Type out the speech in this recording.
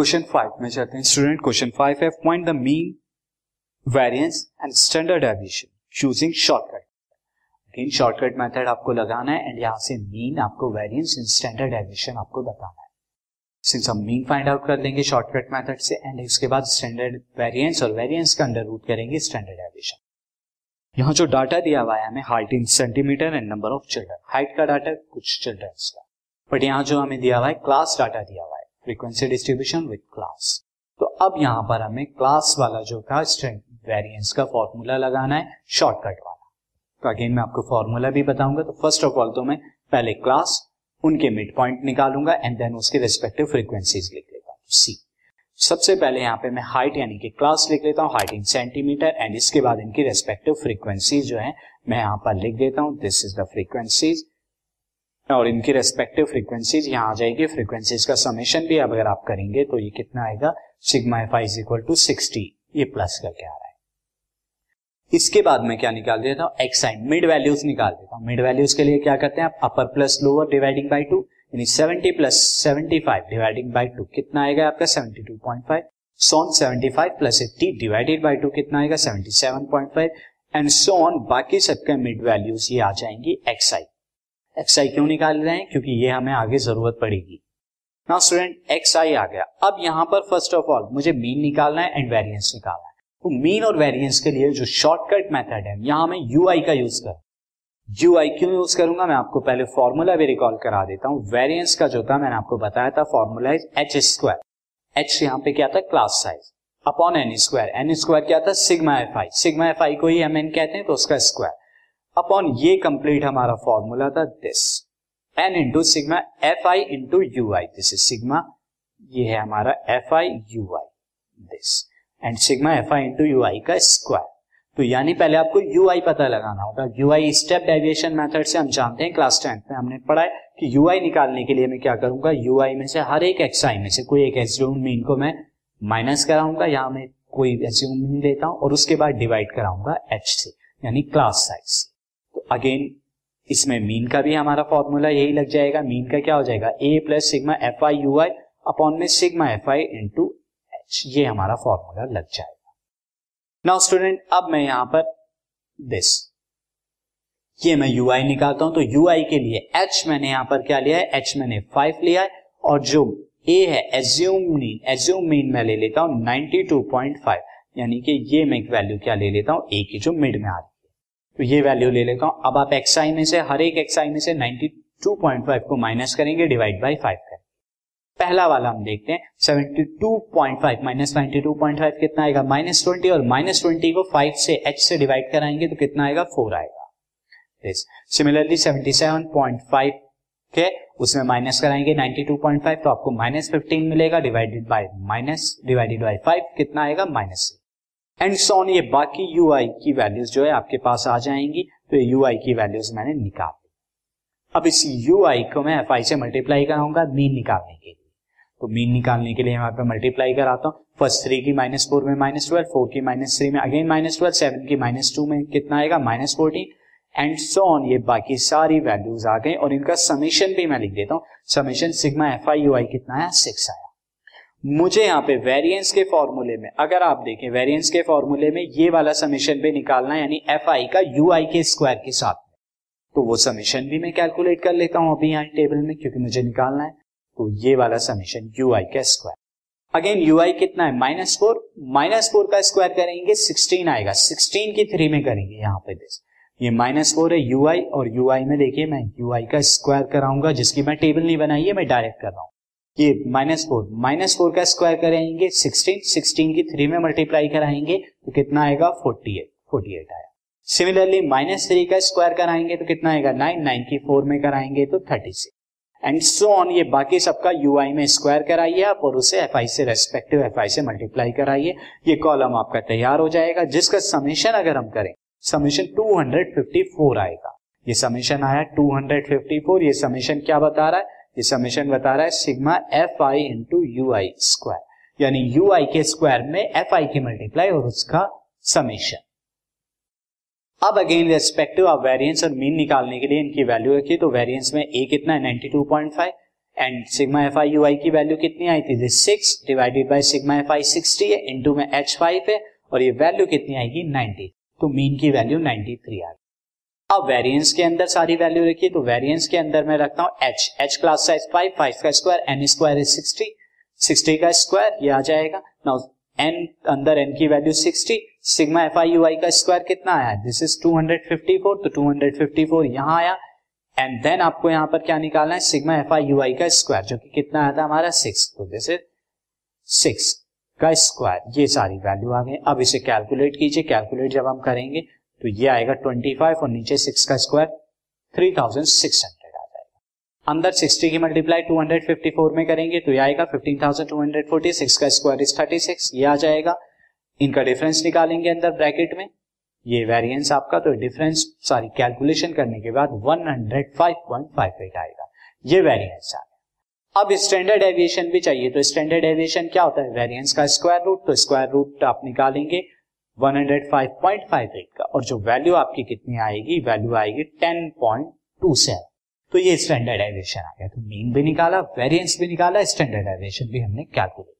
Question five में चलते हैं। स्टूडेंट, क्वेश्चन फाइव है point the mean variance and standard deviation using shortcut again shortcut method आपको लगाना है एंड यहाँ से मीन आपको वेरिएंस एंड स्टैंडर्ड डेविएशन आपको बताना है। सिंस हम मीन फाइंड आउट कर लेंगे शॉर्टकट मेथड से एंड उसके बाद स्टैंडर्ड वेरिएंस और वेरिएंस का अंडर रूट करेंगे स्टैंडर्ड डेविएशन यहाँ जो डाटा दिया हुआ है, हमें height in centimetre and number of children height का डाटा कुछ चिल्ड्रंस का। बट यहाँ जो हमें दिया हुआ है क्लास डाटा दिया हुआ है। फ्रीक्वेंसी डिस्ट्रीब्यूशन विद क्लास तो अब यहाँ पर हमें क्लास वाला जो था वेरिएंस का फॉर्मूला लगाना है शॉर्टकट वाला। तो अगेन मैं आपको फॉर्मूला भी बताऊँगा। तो फ़र्स्ट ऑफ़ ऑल तो मैं पहले क्लास उनके मिड पॉइंट निकालूँगा एंड देन उसके रिस्पेक्टिव फ्रीक्वेंसीज लिख लेता हूँ। सी सबसे पहले यहाँ पे मैं हाइट यानी कि क्लास लिख लेता हूँ हाइट इन सेंटीमीटर एंड इसके बाद इनकी रेस्पेक्टिव फ्रीक्वेंसीज जो है, मैं यहाँ पर लिख देता हूँ। दिस इज़ द फ्रीक्वेंसीज और इनकी रेस्पेक्टिव फ्रीक्वेंसीज यहाँ आ जाएगी। फ्रीक्वेंसीज का समेशन भी अगर आप करेंगे तो ये कितना आएगा? Sigma F I equal to sixty ये प्लस करके आ रहा है। इसके बाद मैं क्या निकाल देता हूँ? एक्स साइन मिड वैल्यूज़ निकाल देता हूँ। मिड वैल्यूज़ के लिए क्या करते हैं आप? Upper plus lower dividing by two यानी seventy plus seventy five dividing by two कितना आएगा आपका? Seventy two point five so on seventy five plus eighty divided by two कितना आएगा? Seventy seven point five and so on बाकी सबके mid values ये आ जाएँगी एक्स आई एक्स आई क्यों निकाल रहे हैं? क्योंकि ये हमें आगे ज़रूरत पड़ेगी। नाउ स्टूडेंट एक्स आई आ गया। अब यहाँ पर फ़र्स्ट ऑफ़ ऑल मुझे मीन निकालना है एंड वेरियंस निकालना है। तो मीन और वेरियंस के लिए जो शॉर्टकट मेथड है, यहाँ मैं यू आई का यूज़ कर यू आई क्यों यूज़ करूँगा? मैं आपको पहले फॉर्मूला भी रिकॉल करा देता हूँ। वेरियंस का जो था, मैंने आपको बताया था formula is H square H यहाँ पे क्या था? Class size upon N square N square क्या था? Sigma F I sigma F I को ही हम एन कहते हैं तो उसका स्क्वायर अपॉन ये कंप्लीट हमारा फॉर्मूला था this N into sigma F I into U I this is sigma ये है हमारा F I U I this and sigma F I into U I का स्क्वायर तो यानी पहले आपको यू आई पता लगाना होगा। U I step deviation method से हम जानते हैं क्लास टेंथ में हमने पढ़ा है कि यू आई निकालने के लिए मैं क्या करूँगा? यू आई में से हर एक एक्स आई में से कोई एक एज्यूम मीन को मैं माइनस कराऊँगा। या मैं कोई एज्यूम मीन लेता हूँ और उसके बाद डिवाइड कराऊँगा एच से, यानी क्लास साइज़ से। अगेन इसमें मीन का भी हमारा फॉर्मूला यही लग जाएगा। मीन का क्या हो जाएगा? A plus sigma F I U I upon में sigma F I into H ये हमारा फॉर्मूला लग जाएगा। नाउ स्टूडेंट अब मैं यहाँ पर दिस ये मैं यू आई निकालता हूँ तो यू आई के लिए एच मैंने यहाँ पर क्या लिया है? एच मैंने फाइव लिया है, और जो ए है एज्यूम मीन एज्यूम मीन मैं ले लेता हूँ 92.5 यानी कि ये मैं वैल्यू क्या ले लेता हूँ? ए की जो मिड में आ रही तो ये वैल्यू ले लेता हूँ। अब आप एक्स आई में से, हर एक एक्स आई में से 92.5 को माइनस करेंगे डिवाइड बाई फाइव करेंगे पहला वाला हम देखते हैं 72.5 माइनस नाइनटी कितना आएगा? माइनस ट्वेंटी और माइनस ट्वेंटी को फाइव से एच से डिवाइड कराएँगे तो कितना आएगा? फोर आएगा। सिमिलरली 77.5 के, उसमें माइनस कराएँगे 92.5 तो आपको माइनस फिफ्टीन मिलेगा divided by minus divided by five कितना आएगा? माइनस एंड सोन ये बाकी यू आई की वैल्यूज़ जो है आपके पास आ जाएँगी तो ये यू आई की वैल्यूज़ मैंने निकाल दी। अब इस यू आई को मैं एफ़ आई से मल्टीप्लाई कराऊँगा मीन निकालने के लिए। तो मीन निकालने के लिए मैं पे मल्टीप्लाई कराता हूँ। फ़र्स्ट थ्री की माइनस फोर में माइनस ट्वेल्व फोर की माइनस थ्री में अगेन माइनस ट्वेल्व सेवन की माइनस टू में कितना आएगा? Minus fourteen and so on ये बाकी सारी वैल्यूज़ आ गई और इनका समीशन भी मैं लिख देता हूँ। Summation sigma F I U I कितना आया? सिक्स आया। मुझे यहाँ पे वेरिएंस के फॉर्मूले में, अगर आप देखें वेरिएंस के फॉर्मूले में ये वाला समीशन भी निकालना है यानी एफ़ आई का यू आई के स्क्वायर के साथ। तो वो समीशन भी मैं कैलकुलेट कर लेता हूँ अभी यहाँ टेबल में, क्योंकि मुझे निकालना है। तो ये वाला समीशन यू आई का स्क्वायर अगेन यू आई कितना है? माइनस फोर माइनस फोर का स्क्वायर करेंगे सिक्सटीन आएगा। सिक्सटीन की थ्री में करेंगे यहाँ पे दिस ये माइनस फोर है यू आई और यू आई में देखिए मैं यू आई का स्क्वायर कराऊँगा, जिसकी मैं टेबल नहीं बनाई है, मैं डायरेक्ट कर रहा हूँ। ये माइनस फोर माइनस फोर का स्क्वायर करेंगे सिक्सटीन सिक्सटीन की थ्री में मल्टीप्लाई कराएँगे तो कितना आएगा? फोर्टी एट फोर्टी एट आया। सिमिलरली माइनस थ्री का स्क्वायर कराएँगे तो कितना आएगा? नाइन नाइन की फोर में कराएँगे तो thirty six and so on ये बाकी सबका यू आई में स्क्वायर कराइए आप और उसे एफ़ आई से रेस्पेक्टिव एफ़ आई से मल्टीप्लाई कराइए। ये कॉलम आपका तैयार हो जाएगा। जिसका समीशन अगर हम करें समीशन 254 आएगा। ये समीशन आया 254 ये समीशन क्या बता रहा है? ये समीशन बता रहा है sigma F I into U I square यानी यू आई के स्क्वायर में एफ़ आई की मल्टीप्लाई और उसका समीशन अब अगेन रेस्पेक्टिव ऑफ़ वेरिएंस और मीन निकालने के लिए इनकी वैल्यू रखिए तो वेरिएंस में ए कितना है? 92.5 and sigma F I U I की वैल्यू कितनी आई थी? Six divided by sigma F I sixty है इंटू में एच फाइव है, और ये वैल्यू कितनी आएगी? नाइनटी तो मीन की वैल्यू नाइनटी थ्री आ गई अब वेरिएंस के अंदर सारी वैल्यू रखिए तो वेरिएंस के अंदर मैं रखता हूँ H H class size five five का square N square is sixty sixty का स्क्वायर ये आ जाएगा। नाउ एन अंदर एन की value sixty sigma F I U I का स्क्वायर कितना आया? This is two hundred fifty four तो टू हंड्रेड फिफ्टी फोर यहाँ आया। एंड देन आपको यहाँ पर क्या निकालना है? Sigma F I U I का स्क्वायर जो कि कितना आया था हमारा? सिक्स तो दिस इज़ सिक्स का स्क्वायर ये सारी वैल्यू आ गई। अब इसे कैलकुलेट कीजिए। कैलकुलेट जब हम करेंगे तो ये आएगा ट्वेंटी फाइव और नीचे सिक्स का square three thousand six hundred आ जाएगा। अंदर सिक्सटी की multiply two hundred fifty four में करेंगे तो ये आएगा fifteen thousand two hundred forty six का स्क्वायर इज़ थर्टी सिक्स ये आ जाएगा। इनका डिफरेंस निकालेंगे अंदर ब्रैकेट में। ये वेरिएंस आपका तो डिफरेंस सारी कैलकुलेशन करने के बाद 105.58 आएगा। ये वेरिएंस गया। अब स्टैंडर्ड एविएशन भी चाहिए तो स्टैंडर्ड एविएशन क्या होता है? वेरिएंस का स्क्वायर रूट तो स्क्वायर रूट आप निकालेंगे। 105.58 का। और जो वैल्यू आपकी कितनी आएगी? वैल्यू आएगी 10.27 तो ये स्टैंडर्डाइजेशन आ गया। तो मीन भी निकाला वेरिएंस भी निकाला स्टैंडर्डाइजेशन भी हमने calculate